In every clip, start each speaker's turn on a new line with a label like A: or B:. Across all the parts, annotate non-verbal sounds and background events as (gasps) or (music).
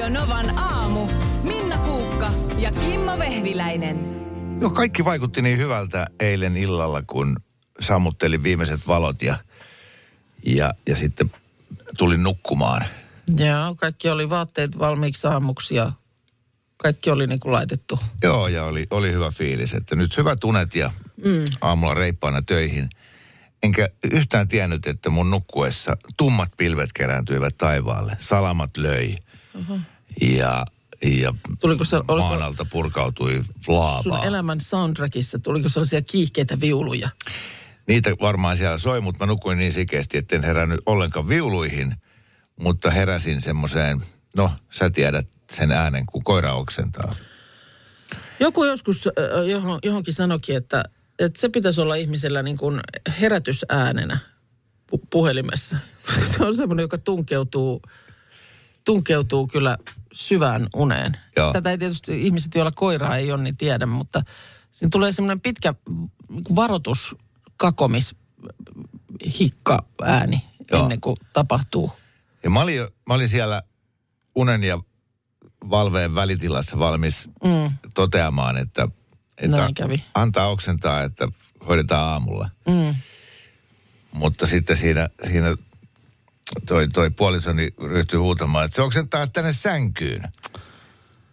A: Radio Novan aamu. Minna Kuukka ja Kimmo Vehviläinen.
B: Joo, kaikki vaikutti niin hyvältä eilen illalla, kun sammuttelin viimeiset valot ja, ja, ja sitten tulin nukkumaan.
C: Joo, kaikki oli vaatteet valmiiksi aamuksi ja kaikki oli niin kuin laitettu.
B: Joo, ja oli, oli hyvä fiilis, että nyt hyvät unet ja mm. aamulla reippaana töihin. Enkä yhtään tiennyt, että mun nukkuessa tummat pilvet kerääntyivät taivaalle. Salamat löi. Ja, ja
C: Tuliko se, oliko
B: maan alta purkautui
C: sun
B: laavaa.
C: elämän soundtrackissa, tuliko sellaisia kiihkeitä viuluja?
B: Niitä varmaan siellä soi, mutta mä nukuin niin sikeästi, etten herännyt ollenkaan viuluihin. Mutta heräsin semmoiseen, no sä tiedät sen äänen, kun koira oksentaa.
C: Joku joskus johon, johonkin sanokin, että, että se pitäisi olla ihmisellä niin kuin herätysäänenä pu- puhelimessa. (laughs) Se on semmoinen, joka tunkeutuu, tunkeutuu kyllä syvään uneen.
B: Joo.
C: Tätä ei tietysti ihmiset, joilla koiraa ei ole, niin tiedä, mutta siinä tulee semmoinen pitkä varoitus, kakomis, hikka ääni
B: Joo.
C: ennen kuin tapahtuu.
B: Ja mä olin, mä olin siellä unen ja valveen välitilassa valmis
C: Mm.
B: toteamaan, että, että
C: Näin kävi.
B: antaa oksentaa, että hoidetaan aamulla.
C: Mm.
B: Mutta sitten siinä, siinä toi, toi puolisoni ryhtyi huutamaan, että se oksentaa tänne sänkyyn.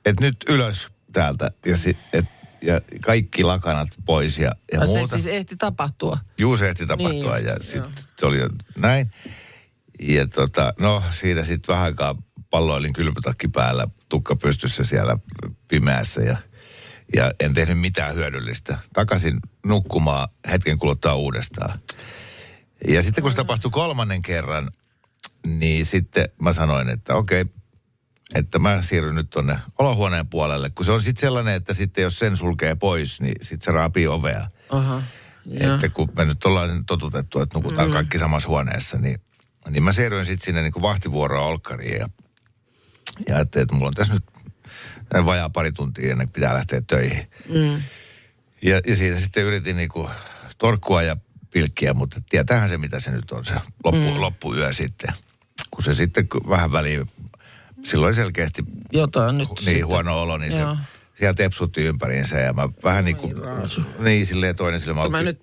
B: Että nyt ylös täältä ja, si, et, ja kaikki lakanat pois ja, ja
C: se
B: muuta.
C: siis ehti tapahtua.
B: Juu, se ehti tapahtua
C: Niin
B: ja sitten se oli jo näin. Ja tota, no siinä sitten vähän aikaa palloilin kylpytakki päällä, tukka pystyssä siellä pimeässä ja, ja en tehnyt mitään hyödyllistä. Takaisin nukkumaan hetken kuluttua uudestaan. Ja sitten kun se tapahtui kolmannen kerran, niin sitten mä sanoin, että okei, että mä siirryn nyt tonne olohuoneen puolelle. Kun se on sitten sellainen, että sitten jos sen sulkee pois, niin sitten se raapii ovea.
C: Aha.
B: Että kun me nyt ollaan totutettu, että nukutaan mm. kaikki samassa huoneessa, niin, niin mä siirryin sitten sinne niin vahtivuoroa olkkariin ja, ja ajattelin, että mulla on tässä nyt vajaa pari tuntia ennen kuin pitää lähteä töihin.
C: Mm.
B: Ja, ja siinä sitten yritin niin kuin torkkua ja pilkkiä, mutta tietäähän se, mitä se nyt on se loppu, mm. loppuyö sitten. Kun se sitten vähän väliin, silloin selkeästi
C: Jotain nyt
B: niin
C: sitten.
B: huono olo, niin
C: Joo.
B: se siellä tepsutti ympäriinsä ja mä vähän niin kuin,
C: raasu.
B: niin silleen toinen silmä
C: Mä
B: auki.
C: nyt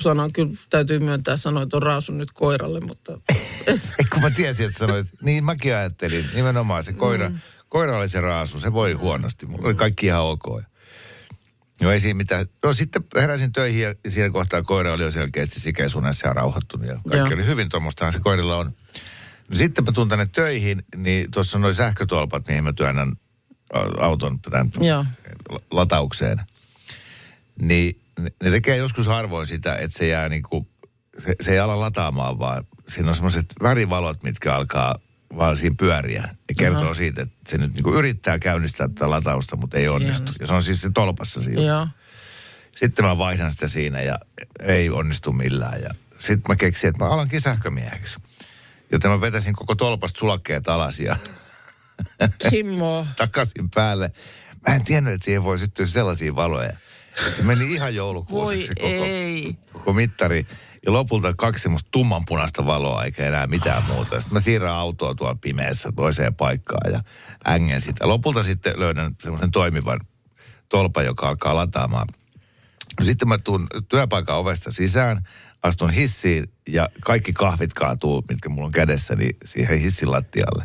C: sanon, kyllä täytyy myöntää, sanoin tuon raasun nyt koiralle, mutta (laughs)
B: Ei, kun mä tiesin, että sanoit, niin mäkin ajattelin, nimenomaan se koira, mm. koira oli se raasu, se voi huonosti, mulla oli kaikki ihan ok. No ei siinä mitään. No sitten heräsin töihin ja siinä kohtaa koira oli jo selkeästi sikeisunessa ja rauhoittunut ja kaikki
C: Joo.
B: oli hyvin, tuommoistahan se koirilla on. Sitten mä tuun tänne töihin, niin tuossa on noin sähkötolpat, mihin mä työnnän auton tämän
C: Joo.
B: la- lataukseen. Niin ne- tekee joskus harvoin sitä, että se jää niinku, se, se ei ala lataamaan, vaan siinä on semmoiset värivalot, mitkä alkaa vaan siinä pyöriä. Ne kertoo
C: Aha.
B: siitä, että se nyt niinku yrittää käynnistää tätä latausta, mutta ei onnistu.
C: onnistu.
B: Ja se on siis se tolpassa siinä.
C: joo.
B: Sitten mä vaihdan sitä siinä ja ei onnistu millään. Ja sitten mä keksin, että mä alankin sähkömieheksi. Joten mä vetäisin koko tolpasta sulakkeet alas ja (laughs)
C: Kimmo.
B: takaisin päälle. Mä en tiennyt, että siihen voi syttyä sellaisia valoja. Se meni ihan joulukuuseksi koko,
C: ei.
B: koko mittari. Ja lopulta kaksi semmoista tummanpunaista valoa, eikä enää mitään muuta. Sitten mä siirrän autoa tuolla pimeässä toiseen paikkaan ja ängen sitä. Lopulta sitten löydän semmoisen toimivan tolpan, joka alkaa lataamaan. No sitten mä tuun työpaikan ovesta sisään, astun hissiin ja kaikki kahvit kaatuu, mitkä mulla on kädessä, niin siihen hissin lattialle.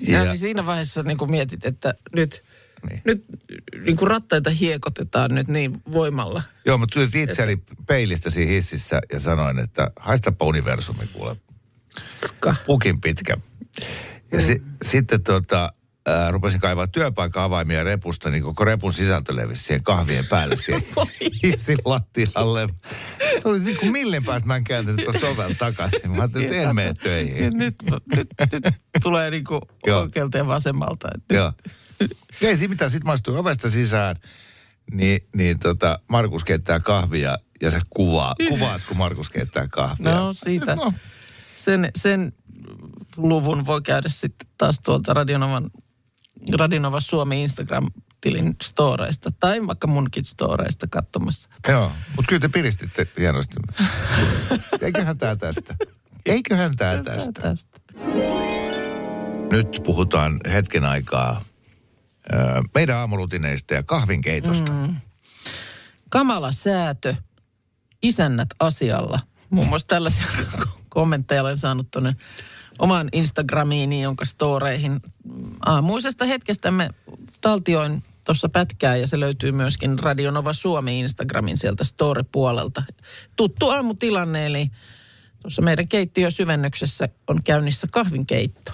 C: Ja, niin siinä vaiheessa niin kuin mietit, että nyt,
B: Niin.
C: nyt niin kuin rattaita hiekotetaan nyt niin voimalla.
B: Joo, mä tulin itseäni peilistä siinä hississä ja sanoin, että haistapa universumi kuule,
C: Ska.
B: pukin pitkä. Ja
C: Mm.
B: si, sitten tota, ää, rupesin kaivaa työpaikan avaimia repusta, niin koko repun sisältö levisi siihen kahvien päälle siihen (laughs) hissin (laughs) lattialle. Se oli niin kuin millin päästä mä en kääntynyt tuossa ovelta takaisin. Mä ajattelin, että en mene töihin.
C: Nyt, nyt, nyt tulee niin kuin (laughs) oikealta ja vasemmalta. Että
B: Joo. Ei siinä mitään. Sitten mä astuin ovesta sisään, niin, niin tota, Markus keittää kahvia ja sä kuvaa, kuvaat, kun Markus keittää kahvia.
C: No, siitä.
B: No,
C: sen, sen luvun voi käydä sitten taas tuolta Radionovan, Radionova Suomi Instagram-tilin storeista tai vaikka munkin storeista katsomassa.
B: joo, mutta kyllä te piristitte hienosti. Eiköhän tää tästä. Eiköhän tää tästä.
C: tästä.
B: Nyt puhutaan hetken aikaa meidän aamurutineista ja kahvinkeitosta. Mm.
C: Kamala säätö, isännät asialla. Muun muassa tällaisia (laughs) kommentteja olen saanut tuonne omaan Instagramiini, jonka storeihin aamuisesta hetkestämme taltioin tuossa pätkää ja se löytyy myöskin Radionova Suomi Instagramin sieltä story-puolelta. Tuttu aamutilanne, eli tuossa meidän keittiösyvennyksessä on käynnissä kahvinkeitto.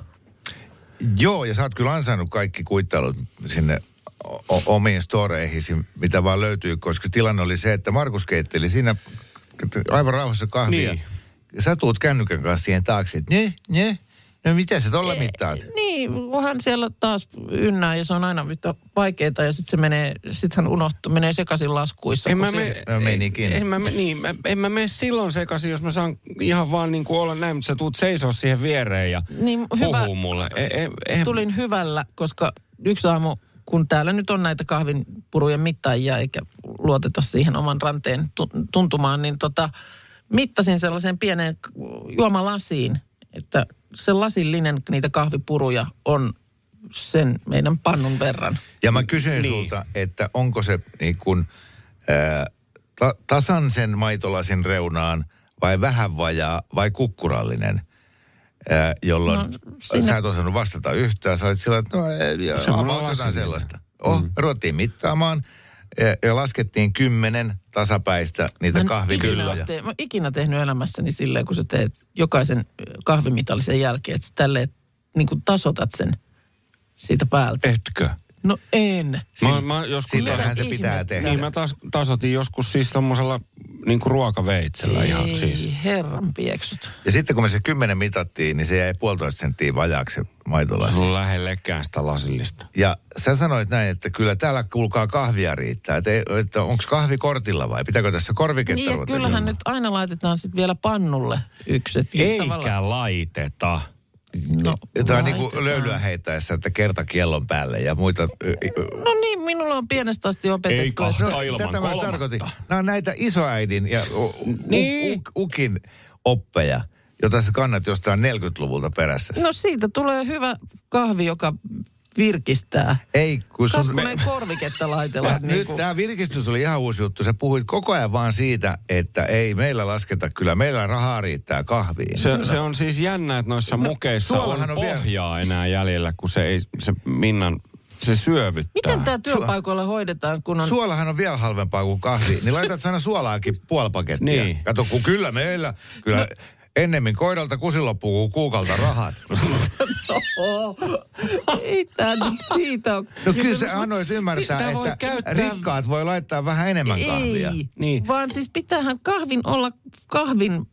B: Joo, ja sä oot kyllä ansainnut kaikki kuittailut sinne o- omiin storeihisi, mitä vaan löytyy, koska tilanne oli se, että Markus keitteli siinä aivan rauhassa kahvia.
D: Niin.
B: Sä tuut kännykän kanssa siihen taakse, että ne, ne, no mitä sä tolla mittaat?
C: Niin, hän siellä taas ynnää ja se on aina yhtä vaikeaa ja sitten se menee, sit hän unohtuu, menee sekaisin laskuissa.
D: En mä,
C: se-
D: me,
B: No, menikin.
D: en, mä, me- niin, mä, en mä mene silloin sekaisin, jos mä saan ihan vaan niin kuin olla näin, mutta sä tuut seisoo siihen viereen ja
C: Niin, hyvä.
D: puhuu mulle. E, e, e,
C: Tulin hyvällä, koska yksi aamu, kun täällä nyt on näitä kahvinpurujen mittaajia, eikä luoteta siihen oman ranteen tu- tuntumaan, niin tota, mittasin sellaiseen pieneen k- juomalasiin, että se lasillinen niitä kahvipuruja on sen meidän pannun verran.
B: Ja mä kysyin
D: Niin.
B: sulta, että onko se niin kuin, ää, ta- tasan sen maitolasin reunaan vai vähän vajaa vai kukkurallinen, ää, jolloin
C: No, siinä-
B: sä et osannut vastata yhtään. Sä olit sillä, että no ei, avaat jotain sellaista. Oh, mm. ruvettiin mittaamaan ja, ja laskettiin kymmenen tasapäistä niitä kahvikylloja.
C: ikinä, te, mä oon ikinä tehnyt elämässäni silleen, kun sä teet jokaisen kahvimitallisen jälkeen, että sä tälleen niin kuin tasotat sen siitä päältä.
D: etkö?
C: No en.
D: Mä, mä joskus
B: Sillähän
D: taas,
B: se pitää
C: ihmettä.
B: tehdä.
D: niin mä taas tasotin joskus siis tommosella niin kuin ruokaveitsellä ihan
C: Ei,
D: siis.
C: herran pieksut.
B: Ja sitten kun me se kymmenen mitattiin, niin se jäi puolitoista senttiä vajaaksi maitolasi.
D: Se on lähellekään sitä lasillista.
B: Ja sä sanoit näin, että kyllä täällä kuulkaa kahvia riittää. Että, ei- että onko kahvi kortilla vai pitääkö tässä korviketta
C: Niin
B: ruveta
C: kyllähän
B: juomaan?
C: nyt aina laitetaan sitten vielä pannulle yksi. et tavallaan-
D: Eikä laiteta.
C: No,
B: Jotain niin kuin löylyä heittäessä, että kerta kiellon päälle ja muita.
C: No niin, minulla on pienestä asti opetettu.
D: Ei kahta
B: No,
D: ilman
B: tätä mä
D: kolmatta.
B: tarkoitin. Nämä on näitä isoäidin ja u, u,
D: Niin.
B: u, ukin oppeja, jota sä kannat jostain 40-luvulta perässä.
C: No siitä tulee hyvä kahvi, joka virkistää.
B: Ei, kun
C: Kas
B: sun...
C: kun ei korviketta laitella. Niin
B: nyt
C: kuin,
B: tämä virkistys oli ihan uusi juttu. Sä puhuit koko ajan vaan siitä, että ei meillä lasketa, kyllä meillä rahaa riittää kahviin.
D: Se, se on siis jännä, että noissa mukeissa on,
B: on vielä-
D: pohjaa enää jäljellä, kun se ei, se Minnan, se syövyttää.
C: Miten tämä työpaikoilla hoidetaan, kun on...
B: Suolahan on vielä halvempaa kuin kahvi, niin laitat sana suolaakin puoli pakettia.
D: Niin.
B: Kato, kun kyllä meillä, kyllä ennemmin koidalta kusi loppuu kuin kuukalta rahat. (laughs)
C: Oh, ei tämä nyt siitä ole.
B: No kyllä sä annoit ymmärtää,
D: Sitä voi
B: että
D: käyttää-
B: rikkaat voi laittaa vähän enemmän kahvia.
C: Ei,
D: Niin.
C: vaan siis pitäähän kahvin olla kahvin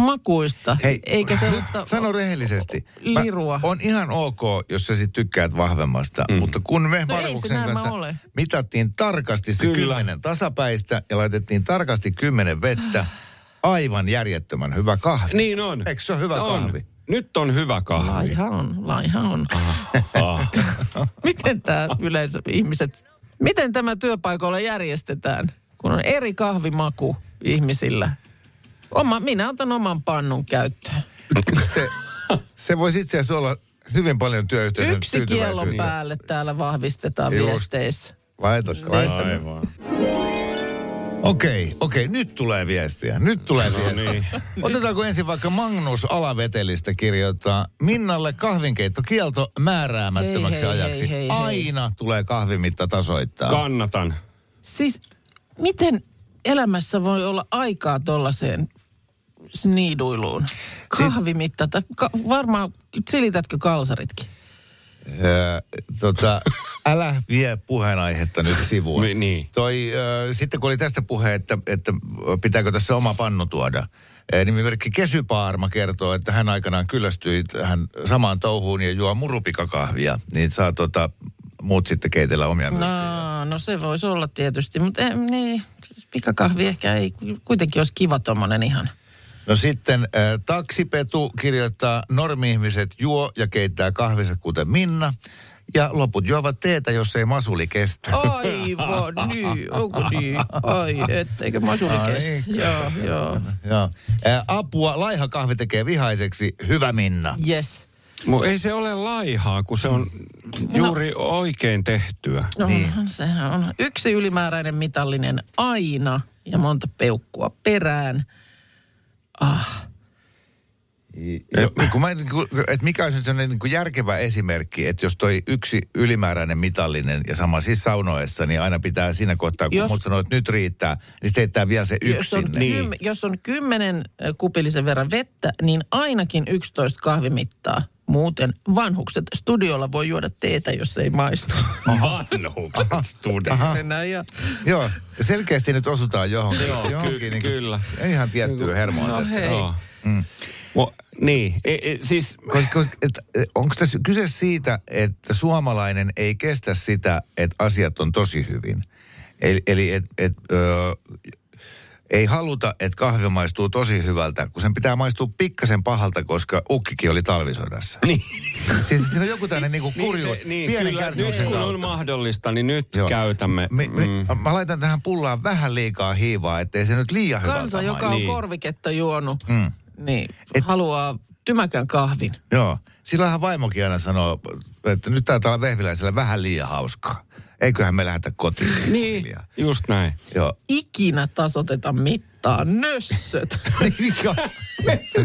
C: makuista,
B: Hei,
C: eikä (laughs) sellaista...
B: Sano rehellisesti.
C: lirua.
B: on ihan ok, jos sä sit tykkäät vahvemmasta, mm. mutta kun me
C: No se
B: Markuksen
C: mä
B: kanssa
C: ole.
B: mitattiin tarkasti se
D: Kyllä.
B: kymmenen tasapäistä ja laitettiin tarkasti kymmenen vettä, (gasps) aivan järjettömän hyvä kahvi.
D: Niin on.
B: Eikö se ole hyvä
D: on.
B: kahvi?
D: Nyt on hyvä kahvi.
C: Laiha on, laiha on. (laughs) Miten tämä yleensä ihmiset, miten tämä työpaikoilla järjestetään, kun on eri kahvimaku ihmisillä? Oma, minä otan oman pannun käyttöön.
B: Se, se voisi itse asiassa olla hyvin paljon työyhteisön
C: Yksi kiellon päälle täällä vahvistetaan
B: Just.
C: viesteissä.
B: Laita, laita.
D: Aivan.
B: Okei, okei, nyt tulee viestiä. Nyt tulee
D: No
B: viestiä.
D: niin.
B: Otetaanko ensin vaikka Magnus Alavetelistä kirjoittaa Minnalle kahvinkeittokielto määräämättömäksi
C: Hei, hei,
B: ajaksi.
C: hei, hei, hei.
B: Aina tulee kahvimitta tasoittaa.
D: Kannatan.
C: Siis miten elämässä voi olla aikaa tollaiseen sniiduiluun? Kahvimittata. Ka- varmaan silitätkö kalsaritkin?
B: Öö, tota, älä vie puheenaihetta nyt sivuun.
D: Mi- niin.
B: Toi, ö, sitten kun oli tästä puhe, että, että pitääkö tässä oma pannu tuoda. Nimimerkki Kesypaarma kertoo, että hän aikanaan kyllästyi tähän samaan touhuun ja juo murupikakahvia. Niin saa tota, muut sitten keitellä omia
C: No, no se voisi olla tietysti, mutta eh, niin, siis pikakahvi ehkä ei kuitenkin olisi kiva tommonen ihan.
B: No sitten äh, taksipetu kirjoittaa, normi-ihmiset juo ja keittää kahvissa kuten Minna. Ja loput juovat teetä, jos ei masuli kestä.
C: Aivan, (laughs) niin, onko niin? Ai, etteikö masuri
B: Ai,
C: kestä. Joo, joo.
B: Joo. Äh, apua, laiha kahvi tekee vihaiseksi. Hyvä Minna.
C: Yes.
D: Mu ei se ole laihaa, kun se on juuri oikein tehtyä.
C: No, niin. sehän on yksi ylimääräinen mitallinen aina ja monta peukkua perään. Ah,
B: Ja kun mä, niin kuin, että mikä olisi nyt sellainen niin kuin järkevä esimerkki, että jos toi yksi ylimääräinen mitallinen ja sama siis saunoessa, niin aina pitää siinä kohtaa, kun
C: Jos-
B: mut sanoo, että nyt riittää, niin sitten heittää vielä se yksi
C: jos, on
B: sinne.
C: kym, jos on kymmenen kupillisen verran vettä, niin ainakin 11 kahvimittaa. Muuten vanhukset studiolla voi juoda teetä, jos ei maistu.
D: Vanhukset studio.
C: Mennään ja...
B: Joo, selkeästi nyt osutaan johonkin.
D: Joo,
B: johonkin
D: ky-
B: niin
D: kyllä.
B: Ihan tiettyä hermoa
C: No
B: tässä.
C: hei.
D: Joo. Mo, niin, e, e, siis
B: Koska, koska, et, onko tässä kyse siitä, että suomalainen ei kestä sitä, että asiat on tosi hyvin? Eli, eli et, et, ö, ei haluta, että kahvi maistuu tosi hyvältä, kun sen pitää maistua pikkasen pahalta, koska ukkikin oli talvisodassa.
D: Niin.
B: Siis siinä on joku tämmöinen niinku kurju,
D: niin, se, niin
B: pienen
D: kyllä, nyt kun on
B: kautta.
D: mahdollista, niin nyt
B: Joo.
D: käytämme.
B: Mi, mi,
D: mm.
B: Mä laitan tähän pullaan vähän liikaa hiivaa, ettei se nyt liian hyvältä
C: Kansa, joka on
D: Niin.
C: korviketta juonut,
B: Mm.
C: niin
B: Et-
C: haluaa tymäkän kahvin.
B: Joo. Silloinhan vaimokin aina sanoo, että nyt taitaa olla vehviläisellä vähän liian hauskaa. Eiköhän me lähdetä kotiin.
D: Niin,
B: Hiljaa.
D: just näin.
B: Joo.
C: Ikinä tasoteta mittaa. Nössöt.
B: Joo.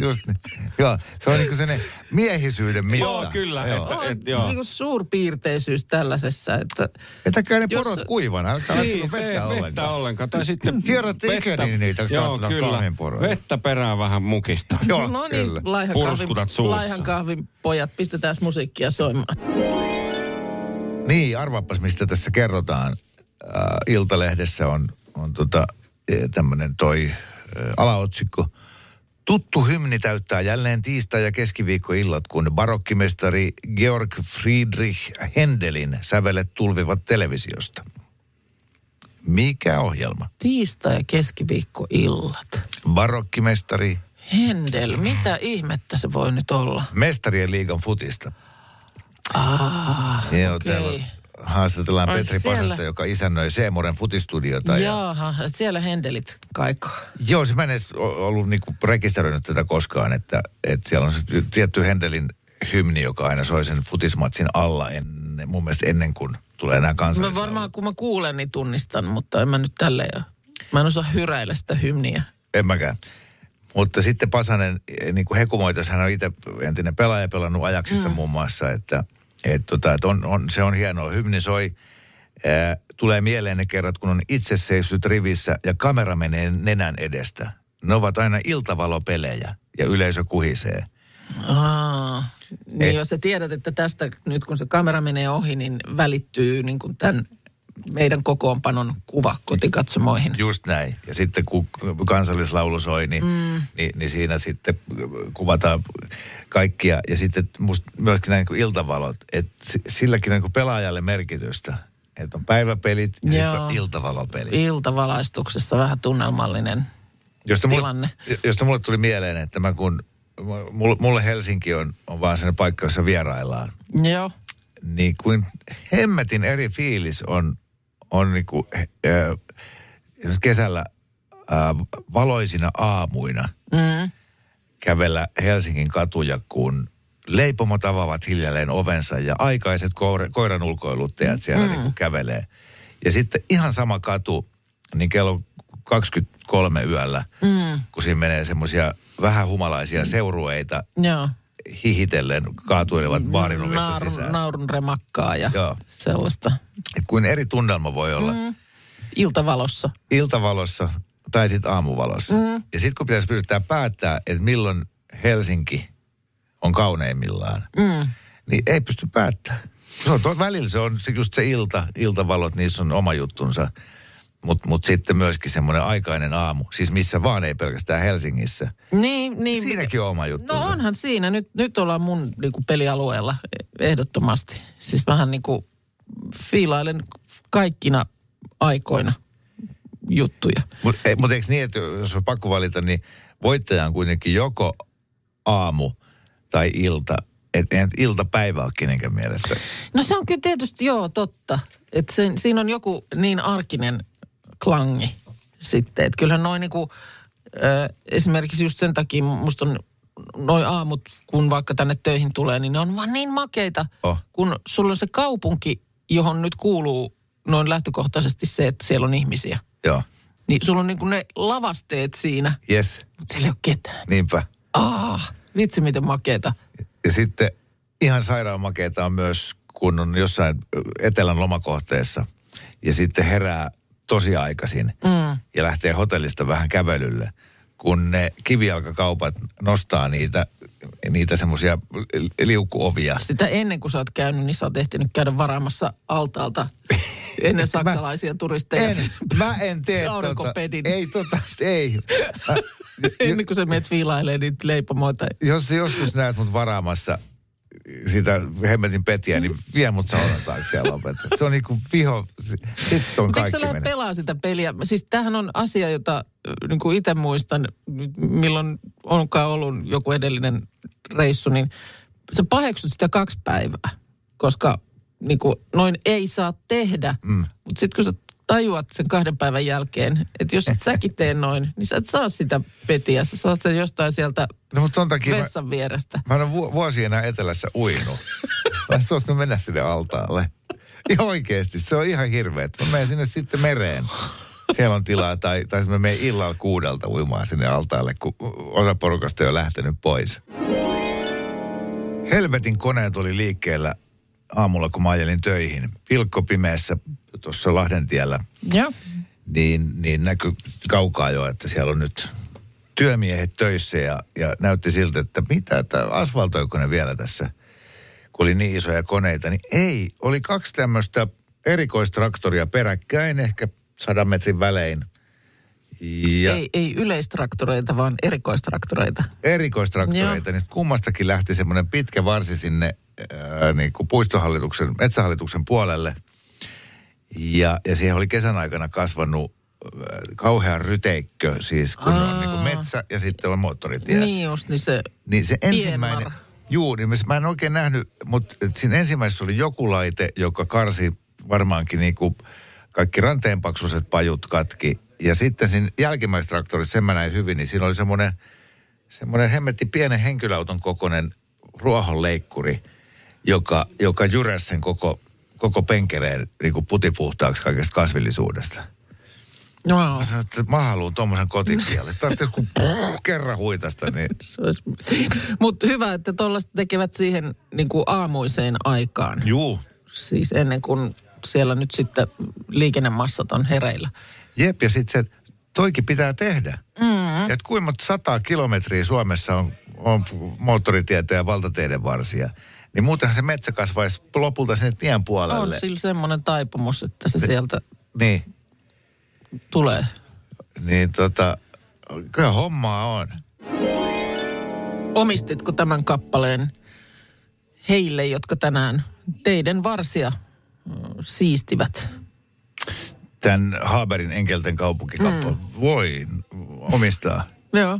B: Just niin. Joo, se on niinku sellainen miehisyyden mitta.
D: Joo, kyllä,
B: Joo.
D: että-
C: on
D: et, joo.
C: niin kuin suurpiirteisyys tällaisessa, että
B: Etäkää ne
C: Jos-
B: porot kuivana, älkää
D: Niin,
B: niin, vettä
D: ei vettä
B: ollenkaan.
D: ollenkaan. Tai sitten
B: Kierrätte ikäni niitä
D: Joo,
B: saatana
D: kyllä. Vettä perään vähän mukista.
B: Joo,
C: no niin,
B: kyllä.
C: laihan
D: Purskutat
C: kahvin,
D: suussa.
C: laihan kahvin pojat, pistetään musiikkia soimaan.
B: Niin, arvaapas mistä tässä kerrotaan. Äh, Iltalehdessä on, on tota, tämmöinen toi äh, alaotsikko. Tuttu hymni täyttää jälleen tiistai- ja keskiviikkoillat, kun barokkimestari Georg Friedrich Händelin sävelet tulvivat televisiosta. Mikä ohjelma?
C: Tiistai- ja keskiviikkoillat.
B: Barokkimestari,
C: Hendel, mitä ihmettä se voi nyt olla?
B: mestarien liigan futista.
C: Ah,
B: Joo, täällä haastatellaan
C: Ai,
B: Petri
C: siellä.
B: Pasasta, joka isännöi Seemoren futistudiota. Ja
C: Jaaha, siellä Hendelit kaikoo.
B: Joo, siis mä en edes ollut niinku rekisteröinyt tätä koskaan, että, että siellä on se tietty Hendelin hymni, joka aina soi sen futismatsin alla ennen, mun mielestä ennen kuin tulee nämä
C: Mä
B: kansalliset.
C: varmaan kun mä kuulen, niin tunnistan, mutta en mä nyt tälleen jo. Mä en osaa hyräillä sitä hymniä.
B: En mäkään. Mutta sitten Pasanen, eh, niin kuin hekumoitas, hän on itse entinen pelaaja pelannut ajaksissa mm. muun muassa, että, et, tota, että on, on, se on hienoa. Hymni soi, ää, tulee mieleen ne kerrat, kun on itse seissyt rivissä ja kamera menee nenän edestä. Ne ovat aina iltavalopelejä ja yleisö kuhisee.
C: Aa, niin
B: Et-
C: jos sä tiedät, että tästä nyt kun se kamera menee ohi, niin välittyy niin kuin tämän meidän kokoonpanon kuva kotikatsomoihin.
B: Just näin. Ja sitten kun kansallislaulu soi, niin, mm. niin, niin siinä sitten kuvataan kaikkia. Ja sitten musta myöskin näin kuin iltavalot, että si- silläkin on niin kuin pelaajalle merkitystä. Että on päiväpelit ja sitten
C: Joo.
B: on iltavalopelit.
C: Iltavalaistuksessa vähän tunnelmallinen.
B: Josta mulle,
C: tilanne.
B: josta mulle tuli mieleen, että mä kun, mulle, mulle Helsinki on, on vaan sellainen paikka, jossa vieraillaan.
C: Joo.
B: Niin kuin hemmetin eri fiilis on, on niin kuin, äh, kesällä äh, valoisina aamuina
C: Mm.
B: kävellä Helsingin katuja, kun leipomot avaavat hiljalleen ovensa ja aikaiset koira, koiran ulkoiluttajat siellä mm. niin kuin kävelee. Ja sitten ihan sama katu, niin kello 23 yöllä, mm. kun siinä menee semmoisia vähän humalaisia seurueita
C: Joo.
B: Hihitellen kaatuilevat baarin ovesta
C: Naurun,
B: sisään.
C: naurun remakkaa ja
B: Joo.
C: sellaista.
B: Et kuin eri tunnelma voi olla mm.
C: Iltavalossa.
B: iltavalossa tai sitten aamuvalossa. Mm. Ja sitten kun pitäisi yrittää päättää, että milloin Helsinki on kauneimmillaan, mm. niin ei pysty päättämään. Se on välillä se on se, just se ilta, iltavalot, niissä on oma juttunsa. Mutta mut sitten myöskin semmoinen aikainen aamu, siis missä vaan ei pelkästään Helsingissä.
C: Niin, niin.
B: Siinäkin on oma juttunsa.
C: No onhan siinä. Nyt, nyt ollaan mun niin kuin pelialueella ehdottomasti. Siis vähän niin kuin fiilailen kaikkina aikoina juttuja.
B: Mutta mut eikö niin, että jos on pakko valita, niin voittaja on kuitenkin joko aamu tai ilta. Että eihän iltapäivä ole kenenkään mielestä.
C: No se on kyllä tietysti, joo, totta. Että se, siinä on joku niin arkinen klangi sitten. Että kyllähän noin niinku, esimerkiksi just sen takia musta on noi aamut, kun vaikka tänne töihin tulee, niin ne on vaan niin makeita,
B: Oh.
C: kun sulla on se kaupunki, johon nyt kuuluu noin lähtökohtaisesti se, että siellä on ihmisiä.
B: Joo.
C: Niin sulla on niin kuin ne lavasteet siinä,
B: Yes,
C: mutta siellä ei ole ketään.
B: niinpä.
C: Ah, vitsi miten makeita.
B: Ja sitten ihan sairaan makeeta on myös, kun on jossain etelän lomakohteessa ja sitten herää tosi aikaisin mm. ja lähtee hotellista vähän kävelylle, kun ne kivijalkakaupat nostaa niitä, niitä semmoisia liukuovia.
C: Sitä ennen kuin sä oot käynyt, niin sä oot ehtinyt käydä varaamassa altaalta ennen (laughs) saksalaisia turisteja.
B: En, mä en tee tota, ei tota, ei. Mä, (laughs)
C: ennen kuin sä meet fiilailemaan niitä leipomoita.
B: jos joskus näet mut varaamassa sitä hemmetin petiä, niin vie mut saunan taakse ja lopeta. Se on niinku viho, sitten on
C: Mutta
B: kaikki menee.
C: pelaa sitä peliä? Siis tämähän on asia, jota niin kuin itse muistan, milloin onkaan ollut joku edellinen reissu, niin sä paheksut sitä kaksi päivää, koska niin kuin, noin ei saa tehdä. Mm. Mutta sitten kun sä tajuat sen kahden päivän jälkeen, että jos et säkin tee noin, niin sä et saa sitä petiä. Sä saat sen jostain sieltä
B: No mutta ton takia mä,
C: vessan vierestä.
B: mä en ole vu- vuosia enää etelässä uinut. (laughs) Mä en mennä sinne altaalle. Ihan oikeesti, se on ihan hirveä. Mä menen sinne sitten mereen. Siellä on tilaa, tai, tai mä menen illalla kuudelta uimaan sinne altaalle, kun osa porukasta on jo lähtenyt pois. Helvetin koneet oli liikkeellä aamulla, kun mä ajelin töihin. Pilkko pimeässä tuossa Lahdentiellä
C: Joo.
B: niin, niin näkyi kaukaa jo, että siellä on nyt työmiehet töissä ja, ja näytti siltä, että mitä, että asfaltoiko ne vielä tässä, kun oli niin isoja koneita, niin ei, oli kaksi tämmöistä erikoistraktoria peräkkäin, ehkä sadan metrin välein. Ja
C: Ei, ei yleistraktoreita, vaan erikoistraktoreita.
B: erikoistraktoreita, niin kummastakin lähti semmoinen pitkä varsi sinne ää, niin kuin puistohallituksen, metsähallituksen puolelle. Ja, ja siihen oli kesän aikana kasvanut ää, kauhea ryteikkö, siis kun on niin kuin metsä ja sitten on moottoritie.
C: Niin just, niin se
B: Niin se ensimmäinen...
C: Pienmar.
B: Juu, niin mä- en oikein nähnyt, mutta siinä ensimmäisessä oli joku laite, joka karsi varmaankin niin kuin kaikki ranteenpaksuiset pajut katki. Ja sitten siinä jälkimmäisessä traktorissa, sen mä näin hyvin, niin siinä oli semmoinen, semmoinen hemmetti pienen henkilöauton kokoinen ruohonleikkuri, joka, joka jyräsi sen koko, koko penkereen niin kuin putipuhtaaksi kaikesta kasvillisuudesta.
C: No,
B: Mä sanoin, että mä haluan tuommoisen kotikielen. Tarvitsee kun kerran huitasta, niin (laughs)
C: olisi... Mutta hyvä, että tuollaista tekevät siihen niin kuin aamuiseen aikaan.
B: juu,
C: Siis ennen kuin siellä nyt sitten liikennemassat on hereillä.
B: Jep, ja sitten se, toikin pitää tehdä. Mm. Että kuinka monta sataa kilometriä Suomessa on, on moottoritietä ja valtateiden varsia. Niin muutenhan se metsä kasvaisi lopulta sinne tien
C: On
B: puolelle.
C: sillä semmoinen taipumus, että se sieltä
B: Niin,
C: tulee.
B: niin tota, kyllä hommaa on.
C: Omistitko tämän kappaleen heille, jotka tänään teidän varsia siistivät?
B: Tämän Haaberin Enkelten kaupunkikappale mm. voi omistaa.
C: Joo.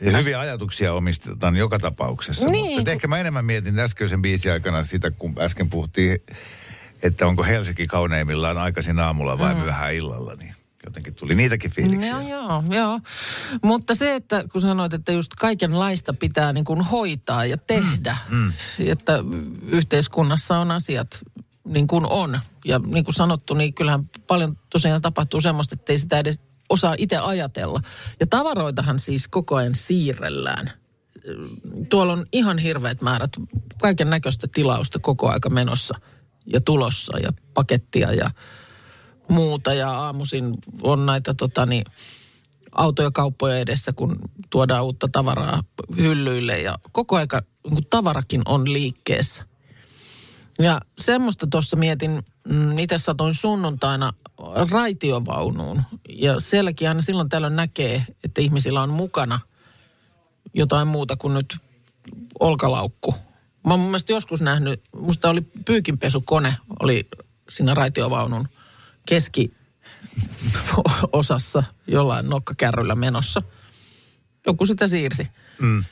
B: Ja hyviä ajatuksia omistetaan joka tapauksessa.
C: Niin.
B: Mutta ehkä mä enemmän mietin äskeisen biisin aikana sitä, kun äsken puhuttiin, että onko Helsinki kauneimmillaan aikaisin aamulla vai mm. myöhään illalla. Niin jotenkin tuli niitäkin fiiliksiä.
C: Joo, joo, joo. Mutta se, että kun sanoit, että just kaikenlaista pitää niin kuin hoitaa ja tehdä, mm. että yhteiskunnassa on asiat niin kuin on. Ja niin kuin sanottu, niin kyllähän paljon tosiaan tapahtuu semmoista, että ei sitä edes osaa itse ajatella. Ja tavaroitahan siis koko ajan siirrellään. Tuolla on ihan hirveät määrät kaiken näköistä tilausta koko aika menossa ja tulossa ja pakettia ja muuta. Ja aamuisin on näitä tota, niin, autoja kauppoja edessä, kun tuodaan uutta tavaraa hyllyille. Ja koko aika niin kuin tavarakin on liikkeessä. Ja semmoista tuossa mietin, mm, itse satuin sunnuntaina raitiovaunuun. Ja sielläkin aina silloin tällöin näkee, että ihmisillä on mukana jotain muuta kuin nyt olkalaukku. Mä oon mun mielestä joskus nähnyt, musta oli pyykinpesukone, oli siinä raitiovaunun keskiosassa jollain nokkakärryllä menossa. Joku sitä siirsi
B: Mm.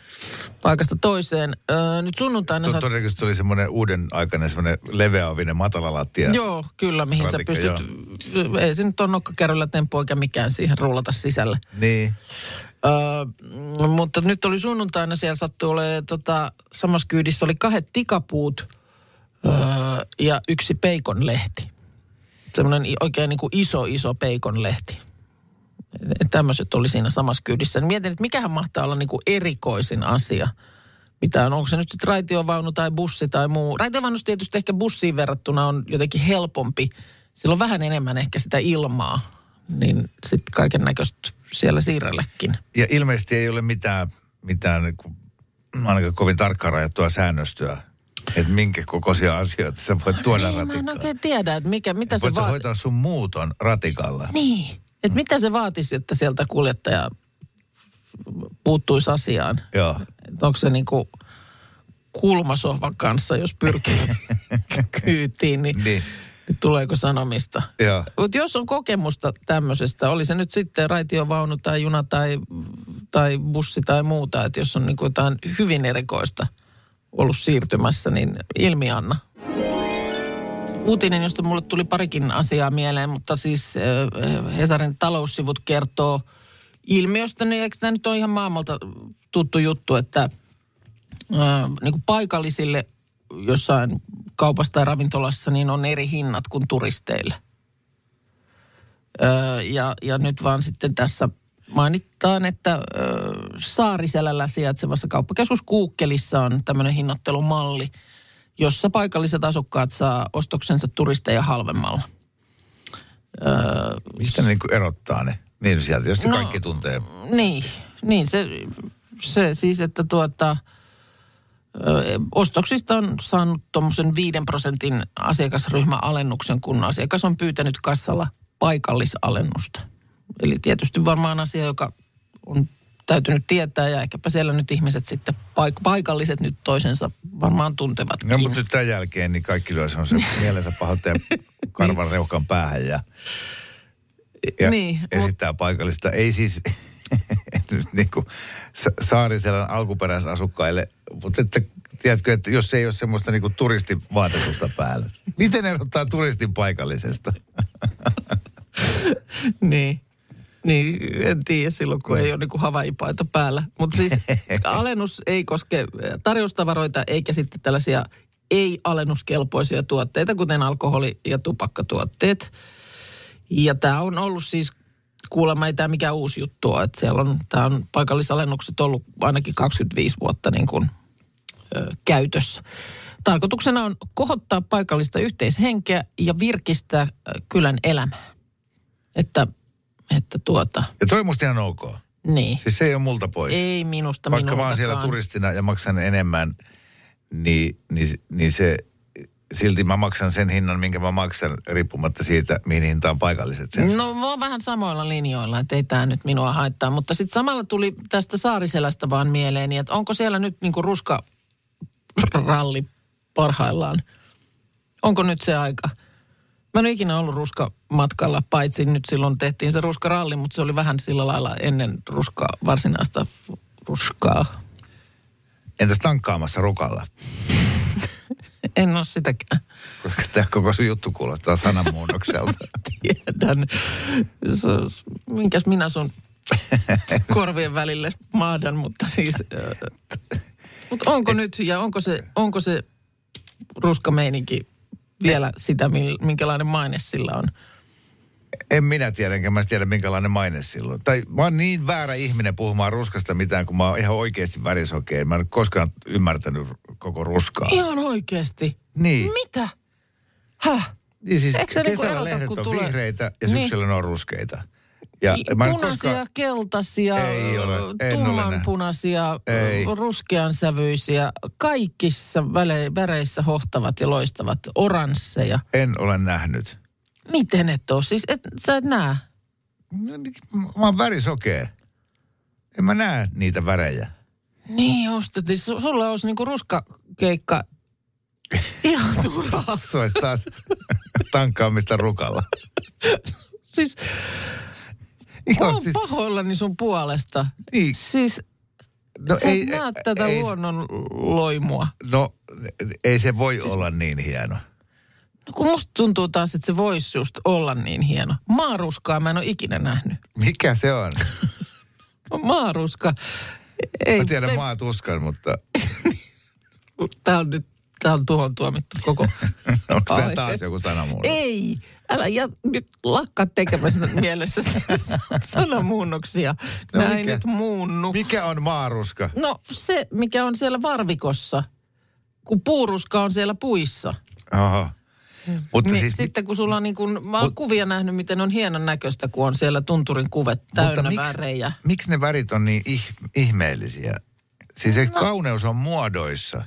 C: paikasta toiseen. Öö, nyt sunnuntaina...
B: To,
C: sä-
B: todennäköisesti oli semmoinen uuden aikainen semmoinen leveäovinen matala lattia.
C: Joo, kyllä, mihin
B: Ratikka,
C: sä pystyt... Ei se nyt ole nokkakärryllä temppu eikä mikään siihen rullata sisälle.
B: Niin.
C: Öö, mutta nyt oli sunnuntaina, siellä sattui olemaan tota, samassa kyydissä oli kahdet tikapuut öö, ja yksi peikonlehti. Semmoinen oikein niin kuin iso, iso peikonlehti. Tämmöiset oli siinä samassa kyydissä. Niin Mietin, että mikähän mahtaa olla niin kuin erikoisin asia. Mitä on, onko se nyt sitten raitiovaunu tai bussi tai muu. Raitiovaunus tietysti ehkä bussiin verrattuna on jotenkin helpompi. Sillä on vähän enemmän ehkä sitä ilmaa. Niin sitten kaiken näköistä siellä siirrellekin.
B: Ja ilmeisesti ei ole mitään, mitään niin kuin, ainakaan kovin tarkkaan rajattua säännöstöä, että minkä kokoisia asioita sä voit tuoda
C: Niin, mä en
B: ratikkaan.
C: oikein tiedä, että mikä, mitä se
B: Voit sä
C: vaatii.
B: hoitaa sun muuton ratikalla?
C: Niin. Että mitä se vaatisi, että sieltä kuljettaja puuttuisi asiaan?
B: Joo.
C: Että onko se niinku kulmasohvan kanssa, jos pyrkii (laughs) kyytiin, niin,
B: Niin.
C: niin. tuleeko sanomista? Mutta jos on kokemusta tämmöisestä, oli se nyt sitten raitiovaunu tai juna tai, tai bussi tai muuta, että jos on niinku jotain hyvin erikoista ollut siirtymässä, niin ilmi anna. Uutinen, josta mulle tuli parikin asiaa mieleen, mutta siis Hesarin taloussivut kertoo ilmiöstä, niin eikö tämä nyt ole ihan maailmalta tuttu juttu, että niin kuin paikallisille jossain kaupassa tai ravintolassa niin on eri hinnat kuin turisteille. Ja, ja nyt vaan sitten tässä mainitaan, että Saariselällä sijaitsevassa kauppakeskus Kuukkelissa on tämmöinen hinnoittelumalli, jossa paikalliset asukkaat saa ostoksensa turisteja halvemmalla. Öö,
B: Mistä ne niin kuin erottaa ne? Niin sieltä tietysti
C: No,
B: kaikki tuntee.
C: niin, niin se, se siis, että tuota, ö, ostoksista on saanut tuommoisen 5 prosentin asiakasryhmäalennuksen, kun asiakas on pyytänyt kassalla paikallisalennusta. Eli tietysti varmaan asia, joka on täytynyt tietää ja ehkäpä siellä nyt ihmiset sitten, paik- paikalliset nyt toisensa varmaan tuntevatkin.
B: No, mutta nyt tämän jälkeen niin kaikki lyö se (laughs) mielensä pahoitteen karvan reukan päähän ja, ja
C: Niin,
B: esittää paikallista. Ei siis (laughs) nyt niin kuin Sa- Saariselän alkuperäisasukkaille, mutta että, tiedätkö, että jos ei ole semmoista niin turistivaatetusta päällä. Miten erottaa turistin paikallisesta? (laughs)
C: Niin. Niin, en tiedä silloin, kun ei ole niin havaipaita päällä. Mutta siis (laughs) alennus ei koske tarjoustavaroita eikä sitten tällaisia ei-alennuskelpoisia tuotteita, kuten alkoholi- ja tupakkatuotteet. Ja tämä on ollut siis, kuulemma ei tämä mikään uusi juttu ole, että siellä on, tämä on paikallisalennukset ollut ainakin 25 vuotta niin kuin, ö, käytössä. Tarkoituksena on kohottaa paikallista yhteishenkeä ja virkistää kylän elämää. Että, että tuota,
B: Ja toi musta ihan ok.
C: niin.
B: Siis se ei ole multa pois.
C: Ei minusta
B: Vaikka mä oon siellä turistina ja maksan enemmän, niin, niin, niin se, silti mä maksan sen hinnan, minkä mä maksan, riippumatta siitä, mihin hintaan paikalliset sen.
C: No mä oon vähän samoilla linjoilla, että ei tämä nyt minua haittaa. Mutta sitten samalla tuli tästä Saariselästä vaan mieleeni, että onko siellä nyt niinku ruska ralli parhaillaan? Onko nyt se aika? Mä en ole ikinä ollut ruskamatkalla, paitsi nyt silloin tehtiin se ruskaralli, mutta se oli vähän sillä lailla ennen ruskaa, varsinaista ruskaa.
B: Entäs tankkaamassa rukalla? (laughs)
C: En ole sitäkään.
B: Koska tämä koko sun juttu kuulostaa sananmuunnokselta. (laughs)
C: Tiedän. Minkäs minä sun (laughs) korvien välille maadan, mutta siis... Mutta onko nyt ja onko se, onko se ruskameininki vielä sitä, minkälainen maine sillä on?
B: en minä tiedä, enkä mä tiedä minkälainen maine silloin. Tai mä oon niin väärä ihminen puhumaan ruskasta mitään, kun mä oon ihan oikeasti värisokea. Mä en koskaan ymmärtänyt koko ruskaa.
C: Ihan oikeasti.
B: Niin.
C: Mitä? Häh?
B: Niin siis
C: Eikö se niinku
B: kesällä
C: erota,
B: lehdet
C: kun
B: on
C: tulee-
B: vihreitä ja
C: Niin.
B: syksyllä ne on ruskeita. Ja mä en
C: Punaisia,
B: koskaan...
C: keltaisia,
B: Ei ole,
C: tummanpunaisia,
B: Ei.
C: ruskeansävyisiä, kaikissa väle- väreissä hohtavat ja loistavat, oransseja.
B: En ole nähnyt.
C: Miten et ole? Siis et, sä et näe.
B: No niin, Mä oon värisokea. En mä näe niitä värejä.
C: Niin just, että su- sulla olisi niinku ruskakeikka (laughs) ihan turhaa.
B: Se olisi taas tankkaamista rukalla.
C: Siis
B: Joo,
C: olen
B: siis,
C: pahoillani sun puolesta.
B: niin,
C: Siis
B: no
C: sä
B: ei,
C: et näe tätä
B: ei,
C: luonnon loimua.
B: No ei se voi siis, olla niin hieno.
C: No kun musta tuntuu taas, että se voisi just olla niin hieno. Maaruskaa mä en ole ikinä nähnyt.
B: Mikä se on?
C: Maaruska. Ei,
B: Mä tiedän
C: ei,
B: maatuskan, mutta (laughs)
C: Tää on nyt, tää on tuohon tuomittu koko (laughs)
B: onko se taas joku sanamuunnos?
C: Ei, älä ja, nyt lakkaa tekemässä (laughs) mielessä (laughs) sanamuunnoksia.
B: No
C: Näin
B: mikä?
C: nyt muunnu.
B: Mikä on maaruska?
C: No se, mikä on siellä varvikossa, kun puuruska on siellä puissa.
B: Oho. Mutta
C: Niin,
B: siis,
C: sitten kun sulla on niin kuin, mä oon
B: Mut-
C: kuvia nähnyt, miten on hienon näköistä, kun on siellä tunturin kuvet täynnä
B: miksi,
C: värejä.
B: miksi ne värit on niin ih, ihmeellisiä? Siis se no. kauneus on muodoissa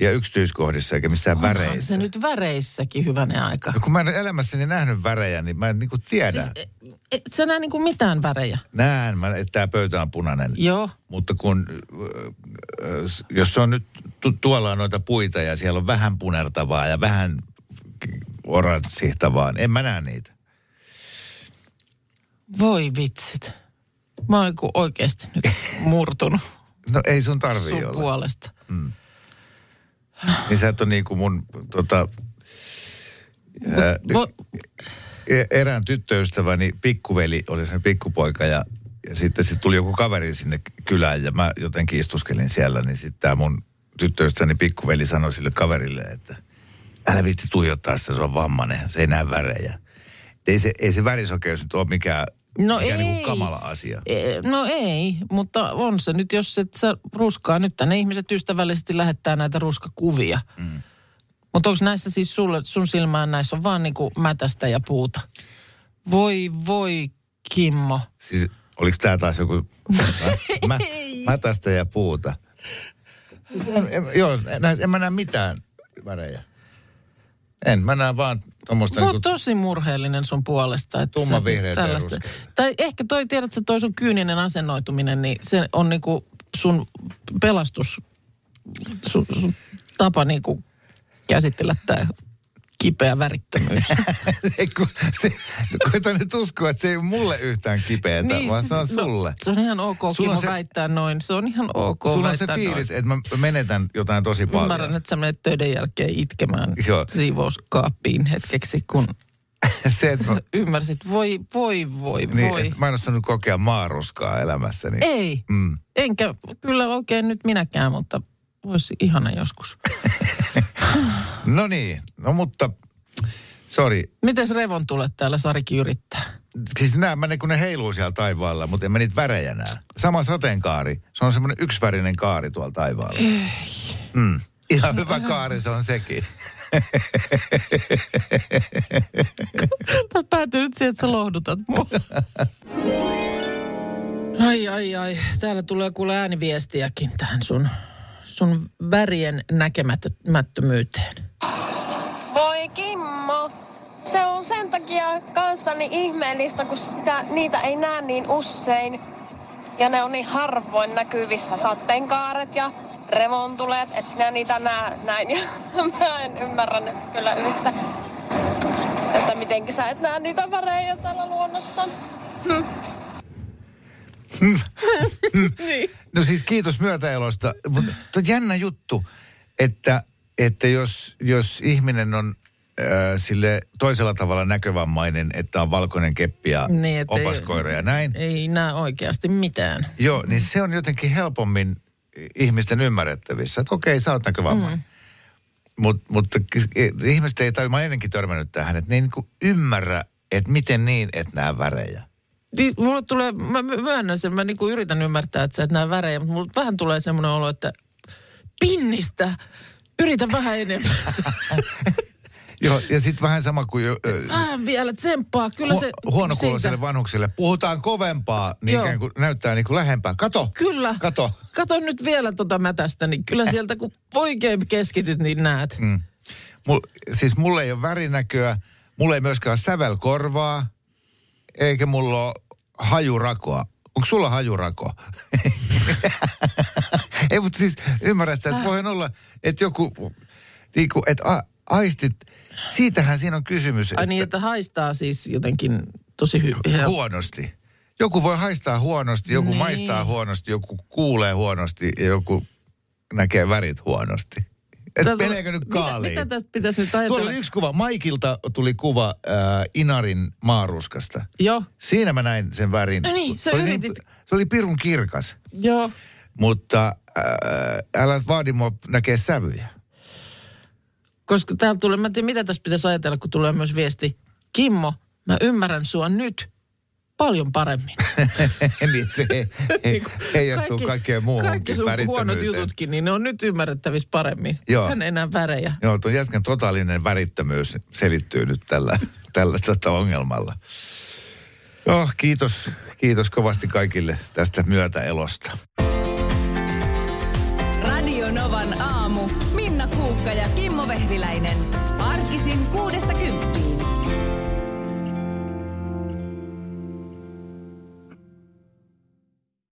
B: ja yksityiskohdissa eikä missään
C: Onhan
B: väreissä.
C: se nyt väreissäkin hyvänen aika.
B: No kun mä en elämässäni nähnyt värejä, niin mä en niinku tiedä.
C: Siis, et, et sä näe niin kuin mitään värejä.
B: Näen mä, että tämä pöytä on punainen.
C: Joo.
B: Mutta kun, äh, jos se on nyt, tu, tuolla on noita puita ja siellä on vähän punertavaa ja vähän oranssihtavaa, niin en mä näe niitä.
C: Voi vitsit. Mä oon niinku oikeasti nyt murtunut
B: No ei sun tarvii
C: sun
B: olla.
C: puolesta.
B: Niin sä et ole niin kuin mun tota, ää,
C: Vo,
B: e- erään tyttöystäväni pikkuveli oli sen pikkupoika ja, ja sitten sit tuli joku kaveri sinne kylään ja mä jotenkin istuskelin siellä, niin sitten tämä mun tyttöystäväni pikkuveli sanoi sille kaverille, että älä viitti tuijottaa sitä, se on vammainen, se ei näe värejä. Ei se, ei se värisokeus nyt ole mikään,
C: No
B: mikään
C: ei.
B: niinku kamala asia.
C: e, no ei, mutta on se nyt, jos et sä ruskaa. Nyt ne ihmiset ystävällisesti lähettää näitä ruskakuvia. Mm. Mutta onko näissä siis sulle, sun silmään näissä on vaan niinku mätästä ja puuta? Voi, voi, Kimmo.
B: Siis oliko tämä taas joku mä, (laughs) mätästä ja puuta? Siis en, en, joo, en, en mä näe mitään värejä. En, mä näen vaan tuommoista
C: oon
B: niinku,
C: tosi murheellinen sun puolesta. Että tällaista-
B: ruskeaa.
C: Tai ehkä toi, tiedätkö, toi sun kyyninen asennoituminen, niin se on niinku sun pelastus, sun, sun tapa niinku käsitellä tämä kipeä värittömyys. (laughs)
B: Ei, kun, se, no, koita nyt uskoa, että se ei ole mulle yhtään kipeätä, niin, vaan se on sulle.
C: No, se on ihan ok,
B: Sulla
C: Kimmo,
B: se-
C: väittää noin. Se on ihan ok
B: Sulla on se fiilis,
C: noin.
B: että mä menetän jotain tosi paljon.
C: Ymmärrän, että sä menet töiden jälkeen itkemään
B: Joo.
C: siivouskaappiin hetkeksi, kun (laughs)
B: se, että mä,
C: ymmärsit, voi, voi, voi,
B: niin,
C: voi.
B: mä en ole saanut kokea maaruskaa elämässäni.
C: Ei,
B: Mm.
C: enkä kyllä oikein nyt minäkään, mutta voisi ihana joskus. (laughs)
B: No niin, no mutta, sori.
C: Mites revon tulet täällä Sarikin yrittää?
B: Siis nämä, mä ne, kun ne heiluu siellä taivaalla, mutta en mä niitä värejä näe. Sama sateenkaari, se on semmoinen yksivärinen kaari tuolla taivaalla. Ei. Mm. Ihan hyvä kaari se on sekin.
C: Tämä päätyy nyt siihen, että sä lohdutat mua. Ai, ai, ai. Täällä tulee kuule ääniviestiäkin tähän sun, sun värien näkemättömyyteen.
E: Voi Kimmo, se on sen takia kanssani ihmeellistä, kun sitä, niitä ei näe niin usein. Ja ne on niin harvoin näkyvissä. Sateenkaaret ja revontuleet, että sinä niitä näe näin. Ja (laughs) mä en ymmärrä nyt kyllä yhtä, että mitenkä sä et näe niitä värejä täällä luonnossa.
B: No siis kiitos myötäelosta, mutta jännä juttu, että, että jos, jos ihminen on äh, sille toisella tavalla näkövammainen, että on valkoinen keppi ja
C: Niin, et ei-
B: opaskoira ja näin.
C: Ei näe oikeasti mitään.
B: Joo, niin se on jotenkin helpommin ihmisten ymmärrettävissä, että okei, sä oot näkövammainen. Mm. Mut, mutta k- ihmiset ei, tai mä ennenkin törmännyt tähän, että ne ei niinku ymmärrä, että miten niin, että nämä värejä.
C: Niin, Mulle tulee, mä my- myönnän sen, mä niinku yritän ymmärtää, että sä et näe värejä, mutta mulle vähän tulee semmoinen olo, että pinnistä, yritä vähän enemmän. (laughs)
B: Joo, ja sitten vähän sama kuin jo, ö,
C: vähän vielä tsemppaa. Kyllä se...
B: hu- huonokuuloiselle vanhukselle. Puhutaan kovempaa, niin
C: Joo.
B: ikään kuin näyttää niin kuin lähempää. Kato,
C: Kyllä.
B: kato.
C: Kato nyt vielä tota mätästä, niin kyllä sieltä kun oikein keskityt, niin näet.
B: Mm. Mul, siis mulla ei ole värinäköä, mulla ei myöskään ole sävelkorvaa, eikä mulla ole hajurakoa. Onko sulla hajurako? (laughs) ei, mutta siis ymmärrät sä, että voihan olla, että joku, niin kuin, että a, aistit, siitähän siinä on kysymys.
C: Ai niin, että haistaa siis jotenkin tosi hyvin.
B: huonosti. Joku voi haistaa huonosti, joku
C: Niin.
B: maistaa huonosti, joku kuulee huonosti ja joku näkee värit huonosti. Et meneekö nyt kaaliin?
C: Mitä, mitä tästä pitäisi nyt
B: Tuolla
C: ajatella?
B: oli yksi kuva. Maikilta tuli kuva äh, Inarin maaruskasta.
C: Joo.
B: Siinä mä näin sen värin.
C: No niin, sä
B: oli
C: yritit.
B: Niin, Se oli pirun kirkas.
C: Joo.
B: Mutta ää, älä vaadi mua näkee sävyjä.
C: Koska täällä tulee, mä en tiedä mitä tässä pitäisi ajatella, kun tulee myös viesti. Kimmo, mä ymmärrän sua nyt paljon paremmin. (laughs)
B: niin se he, he, heijastuu kaikkeen muuhun
C: Kaikki sun huonot jututkin, niin ne on nyt ymmärrettävissä paremmin.
B: Joo.
C: Hän ei enää värejä.
B: Joo, tuon jätkän totaalinen värittömyys selittyy nyt tällä, tällä tota ongelmalla. No, kiitos, kiitos kovasti kaikille tästä myötäelosta.
A: Radio Novan aamu. Minna Kuukka ja Kimmo Vehviläinen. Arkisin kymppiin.